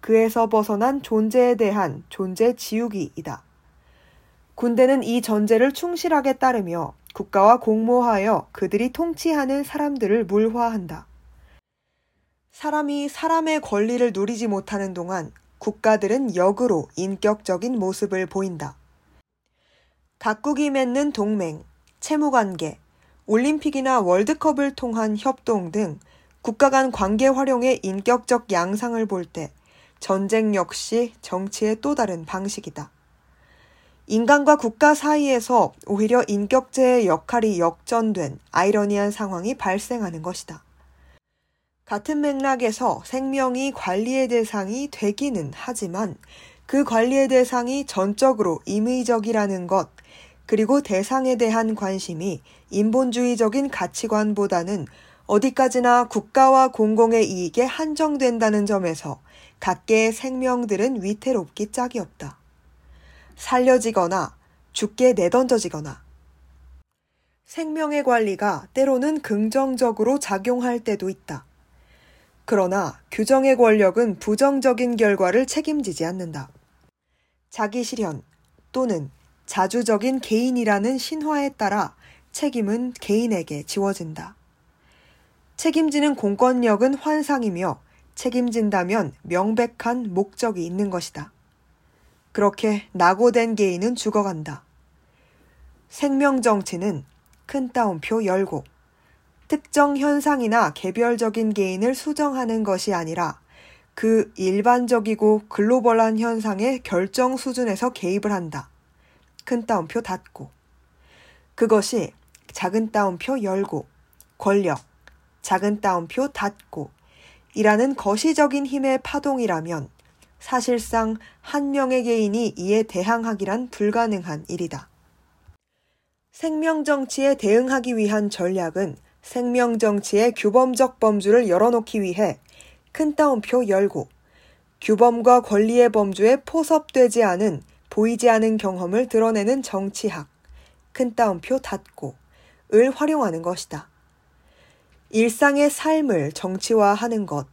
그에서 벗어난 존재에 대한 존재 지우기이다. 군대는 이 전제를 충실하게 따르며 국가와 공모하여 그들이 통치하는 사람들을 물화한다. 사람이 사람의 권리를 누리지 못하는 동안 국가들은 역으로 인격적인 모습을 보인다. 각국이 맺는 동맹, 채무관계, 올림픽이나 월드컵을 통한 협동 등 국가 간 관계 활용의 인격적 양상을 볼 때 전쟁 역시 정치의 또 다른 방식이다. 인간과 국가 사이에서 오히려 인격제의 역할이 역전된 아이러니한 상황이 발생하는 것이다. 같은 맥락에서 생명이 관리의 대상이 되기는 하지만 그 관리의 대상이 전적으로 임의적이라는 것, 그리고 대상에 대한 관심이 인본주의적인 가치관보다는 어디까지나 국가와 공공의 이익에 한정된다는 점에서 각계의 생명들은 위태롭기 짝이 없다. 살려지거나 죽게 내던져지거나 생명의 관리가 때로는 긍정적으로 작용할 때도 있다. 그러나 규정의 권력은 부정적인 결과를 책임지지 않는다. 자기 실현 또는 자주적인 개인이라는 신화에 따라 책임은 개인에게 지워진다. 책임지는 공권력은 환상이며 책임진다면 명백한 목적이 있는 것이다. 그렇게 낙오된 개인은 죽어간다. 생명 정치는 큰 따옴표 열고 특정 현상이나 개별적인 개인을 수정하는 것이 아니라 그 일반적이고 글로벌한 현상의 결정 수준에서 개입을 한다. 큰 따옴표 닫고 그것이 작은 따옴표 열고 권력 작은 따옴표 닫고 이라는 거시적인 힘의 파동이라면 사실상 한 명의 개인이 이에 대항하기란 불가능한 일이다. 생명 정치에 대응하기 위한 전략은 생명 정치의 규범적 범주를 열어놓기 위해 큰 따옴표 열고 규범과 권리의 범주에 포섭되지 않은 보이지 않은 경험을 드러내는 정치학 큰 따옴표 닫고 을 활용하는 것이다. 일상의 삶을 정치화하는 것,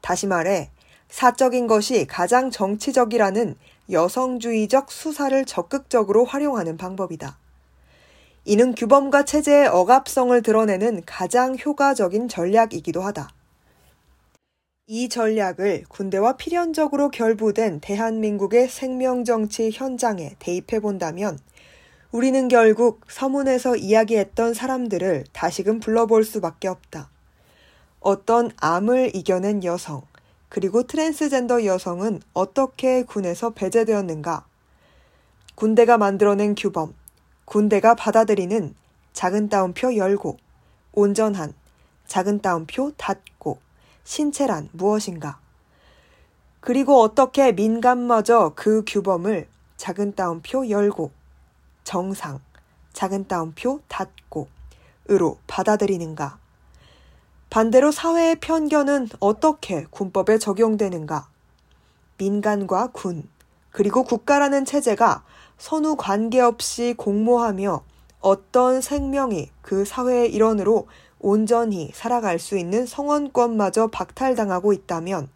다시 말해 사적인 것이 가장 정치적이라는 여성주의적 수사를 적극적으로 활용하는 방법이다. 이는 규범과 체제의 억압성을 드러내는 가장 효과적인 전략이기도 하다. 이 전략을 군대와 필연적으로 결부된 대한민국의 생명정치 현장에 대입해 본다면 우리는 결국 서문에서 이야기했던 사람들을 다시금 불러볼 수밖에 없다. 어떤 암을 이겨낸 여성, 그리고 트랜스젠더 여성은 어떻게 군에서 배제되었는가? 군대가 만들어낸 규범, 군대가 받아들이는 작은 따옴표 열고, 온전한, 작은 따옴표 닫고, 신체란 무엇인가? 그리고 어떻게 민간마저 그 규범을 작은 따옴표 열고, 정상, 작은 따옴표 닫고, 으로 받아들이는가? 반대로 사회의 편견은 어떻게 군법에 적용되는가? 민간과 군, 그리고 국가라는 체제가 선후 관계없이 공모하며 어떤 생명이 그 사회의 일원으로 온전히 살아갈 수 있는 성원권마저 박탈당하고 있다면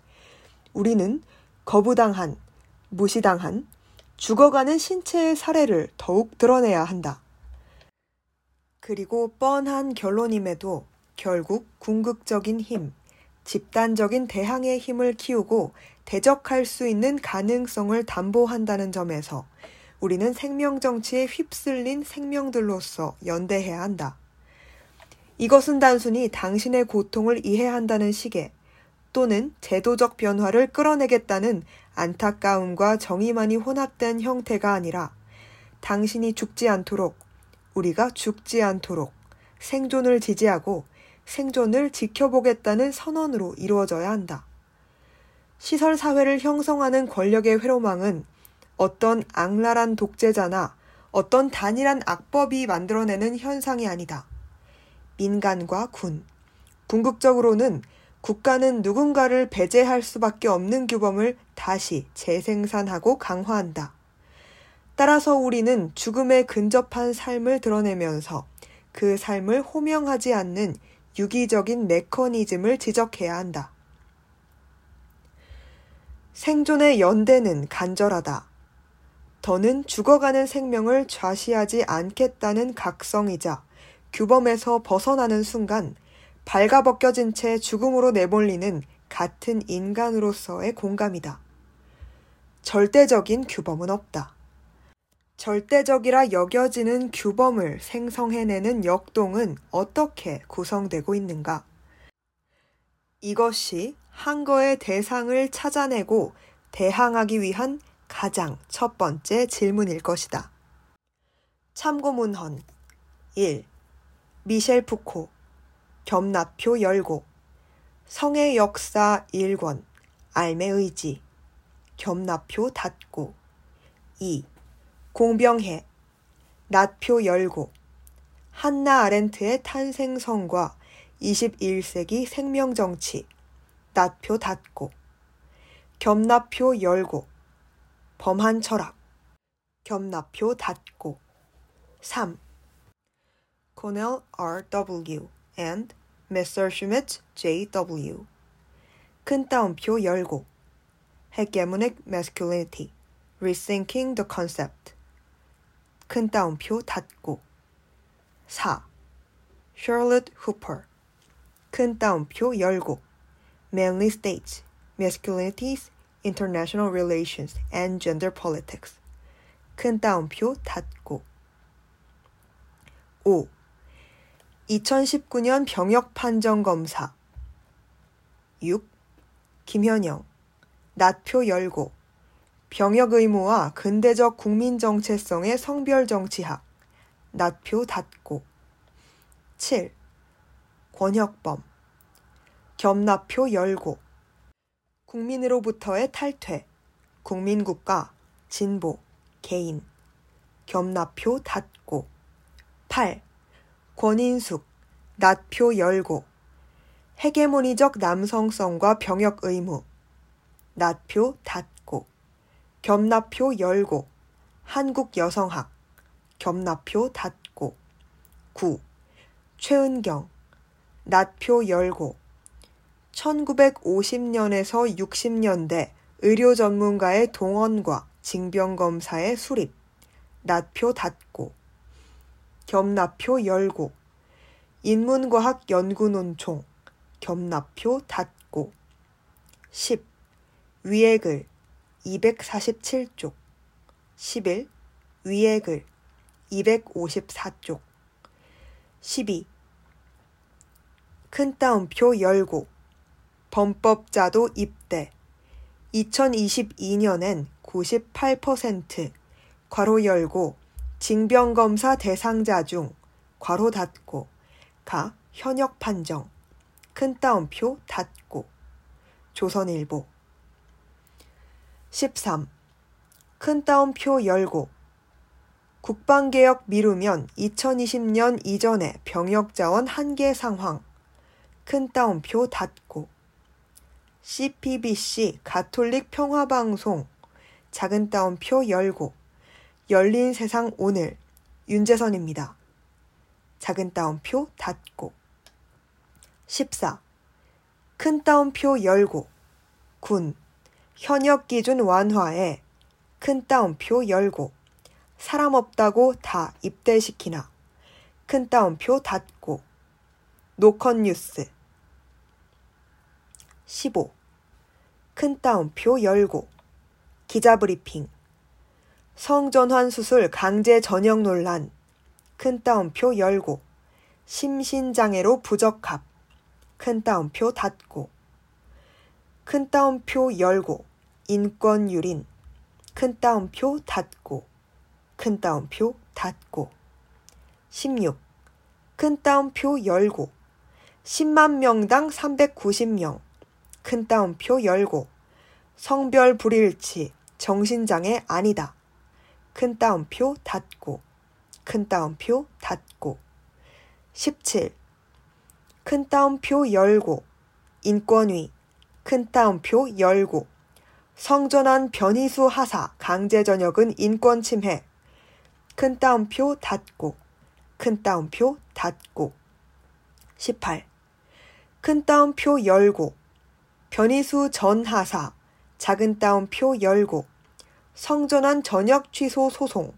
우리는 거부당한, 무시당한, 죽어가는 신체의 사례를 더욱 드러내야 한다. 그리고 뻔한 결론임에도 결국 궁극적인 힘, 집단적인 대항의 힘을 키우고 대적할 수 있는 가능성을 담보한다는 점에서 우리는 생명 정치에 휩쓸린 생명들로서 연대해야 한다. 이것은 단순히 당신의 고통을 이해한다는 식의 또는 제도적 변화를 끌어내겠다는 안타까움과 정의만이 혼합된 형태가 아니라 당신이 죽지 않도록 우리가 죽지 않도록 생존을 지지하고 생존을 지켜보겠다는 선언으로 이루어져야 한다. 시설 사회를 형성하는 권력의 회로망은 어떤 악랄한 독재자나 어떤 단일한 악법이 만들어내는 현상이 아니다. 민간과 군, 궁극적으로는 국가는 누군가를 배제할 수밖에 없는 규범을 다시 재생산하고 강화한다. 따라서 우리는 죽음에 근접한 삶을 드러내면서 그 삶을 호명하지 않는 유기적인 메커니즘을 지적해야 한다. 생존의 연대는 간절하다. 더는 죽어가는 생명을 좌시하지 않겠다는 각성이자 규범에서 벗어나는 순간 발가벗겨진 채 죽음으로 내몰리는 같은 인간으로서의 공감이다. 절대적인 규범은 없다. 절대적이라 여겨지는 규범을 생성해내는 역동은 어떻게 구성되고 있는가? 이것이 한거의 대상을 찾아내고 대항하기 위한 가장 첫 번째 질문일 것이다. 참고 문헌 1. 미셸 푸코 겸납표 열고 성의 역사 1권 알매 의지 겸납표 닫고 2. 공병해 낫표 열고 한나 아렌트의 탄생성과 21세기 생명정치 낫표 닫고 겸납표 열고 범한 철학 겸납표 닫고 3. Cornell R.W. and Messerschmitt J.W. 큰 따옴표 열고 Hegemonic Masculinity Rethinking the Concept 큰 따옴표 닫고 4. Charlotte Hooper 큰 따옴표 열고 Manly States Masculinities International Relations and Gender Politics 큰 따옴표 닫고 5. 2019년 병역 판정 검사. 6. 김현영. 낫표 열고. 병역 의무와 근대적 국민 정체성의 성별 정치학. 낫표 닫고. 7. 권혁범. 겸납표 열고. 국민으로부터의 탈퇴. 국민국가 진보 개인. 겸납표 닫고. 8. 권인숙 낫표 열고 헤게모니적 남성성과 병역 의무 낫표 닫고 겸납표 열고 한국 여성학 겸납표 닫고 9. 최은경 낫표 열고 1950년에서 60년대 의료 전문가의 동원과 징병검사의 수립 낫표 닫고 겸납표 열고 인문과학 연구논총 겸납표 닫고 10. 위의 글 247쪽 11. 위의 글 254쪽 12. 큰 따옴표 열고 범법자도 입대 2022년엔 98% 괄호 열고 징병검사 대상자 중 괄호 닫고 가 현역 판정 큰 따옴표 닫고. 조선일보. 13. 큰 따옴표 열고. 국방개혁 미루면 2020년 이전에 병역자원 한계 상황. 큰 따옴표 닫고. CPBC 가톨릭 평화방송. 작은 따옴표 열고 열린 세상 오늘 윤재선입니다. 작은 따옴표 닫고. 14. 큰 따옴표 열고. 군. 현역 기준 완화에 큰 따옴표 열고. 사람 없다고 다 입대시키나. 큰 따옴표 닫고. 노컷 뉴스. 15. 큰 따옴표 열고. 기자 브리핑 성전환 수술 강제 전역 논란. 큰 따옴표 열고. 심신장애로 부적합. 큰 따옴표 닫고. 큰 따옴표 열고. 인권 유린. 큰 따옴표 닫고. 큰 따옴표 닫고. 16. 큰 따옴표 열고. 10만 명당 390명. 큰 따옴표 열고. 성별 불일치. 정신장애 아니다. 큰 따옴표 닫고. 큰 따옴표 닫고. 17. 큰 따옴표 열고. 인권위. 큰 따옴표 열고. 성전환 변희수 하사 강제 전역은 인권 침해. 큰 따옴표 닫고. 큰 따옴표 닫고. 18. 큰 따옴표 열고. 변희수 전 하사 작은 따옴표 열고. 성전환 전역 취소 소송.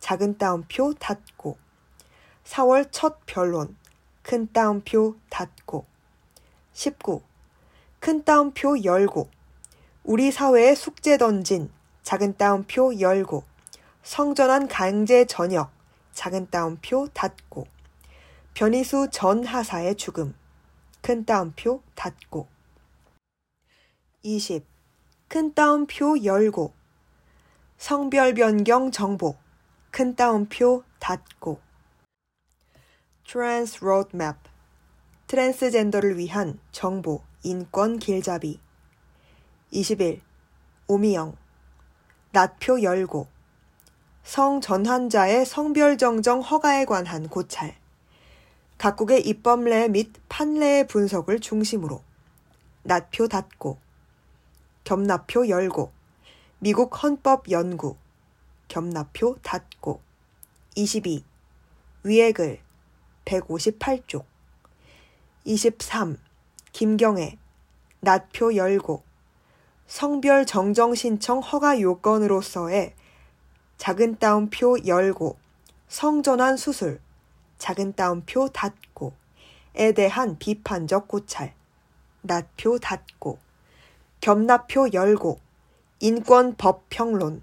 작은 따옴표 닫고. 4월 첫 변론. 큰 따옴표 닫고. 19. 큰 따옴표 열고. 우리 사회에 숙제 던진 작은 따옴표 열고. 성전환 강제 전역 작은 따옴표 닫고. 변희수 전 하사의 죽음. 큰 따옴표 닫고. 20. 큰 따옴표 열고 성별 변경 정보. 큰 따옴표 닫고. Trans Roadmap. 트랜스젠더를 위한 정보. 인권 길잡이. 21. 오미영. 낫표 열고. 성 전환자의 성별 정정 허가에 관한 고찰. 각국의 입법례 및 판례의 분석을 중심으로. 낫표 닫고. 겸납표 열고 미국 헌법 연구 겸납표 닫고. 22 위에 글 158쪽. 23 김경애 낫표 열고. 성별 정정 신청 허가 요건으로서의 작은 따옴표 열고. 성전환 수술 작은 따옴표 닫고에 대한 비판적 고찰 낫표 닫고. 겸납표 열고 인권법 평론.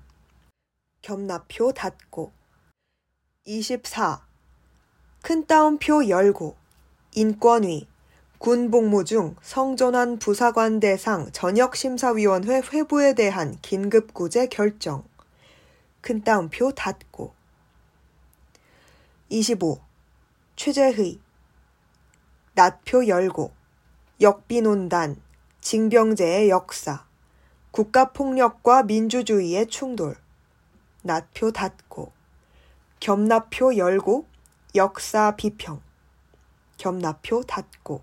겸납표 닫고. 24. 큰 따옴표 열고. 인권위. 군복무 중 성전환 부사관 대상 전역심사위원회 회부에 대한 긴급구제 결정. 큰 따옴표 닫고. 25. 최재의 낫표 열고. 역비논단. 징병제의 역사 국가폭력과 민주주의의 충돌, 낫표 닫고, 겸납표 열고, 역사 비평, 겸납표 닫고.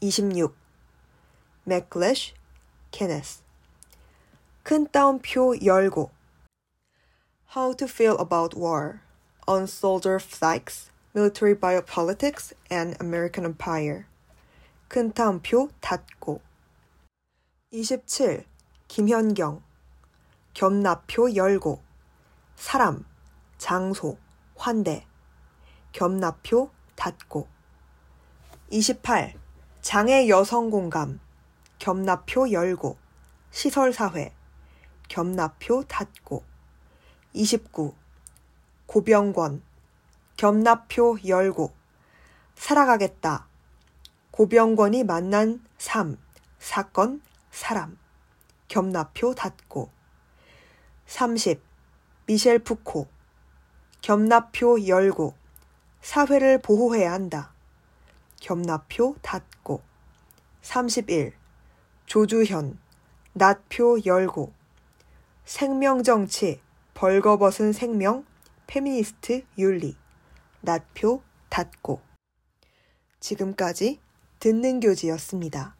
26. 맥클래쉬, 케네스. 큰 따옴표 열고. How to feel about war. On soldier psychs, military biopolitics, and American empire. 큰 따옴표 닫고. 27. 김현경 겸납표 열고 사람, 장소, 환대 겸납표 닫고 28. 장애 여성 공감 겸납표 열고 시설사회 겸납표 닫고 29. 고병권 겸납표 열고 살아가겠다 고병권이 만난 삶 사건 사람 겸납표 닫고 30. 미셸 푸코 겸납표 열고 사회를 보호해야 한다. 겸납표 닫고 31. 조주현 낫표 열고 생명정치 벌거벗은 생명 페미니스트 윤리 낫표 닫고 지금까지 듣는 교지였습니다.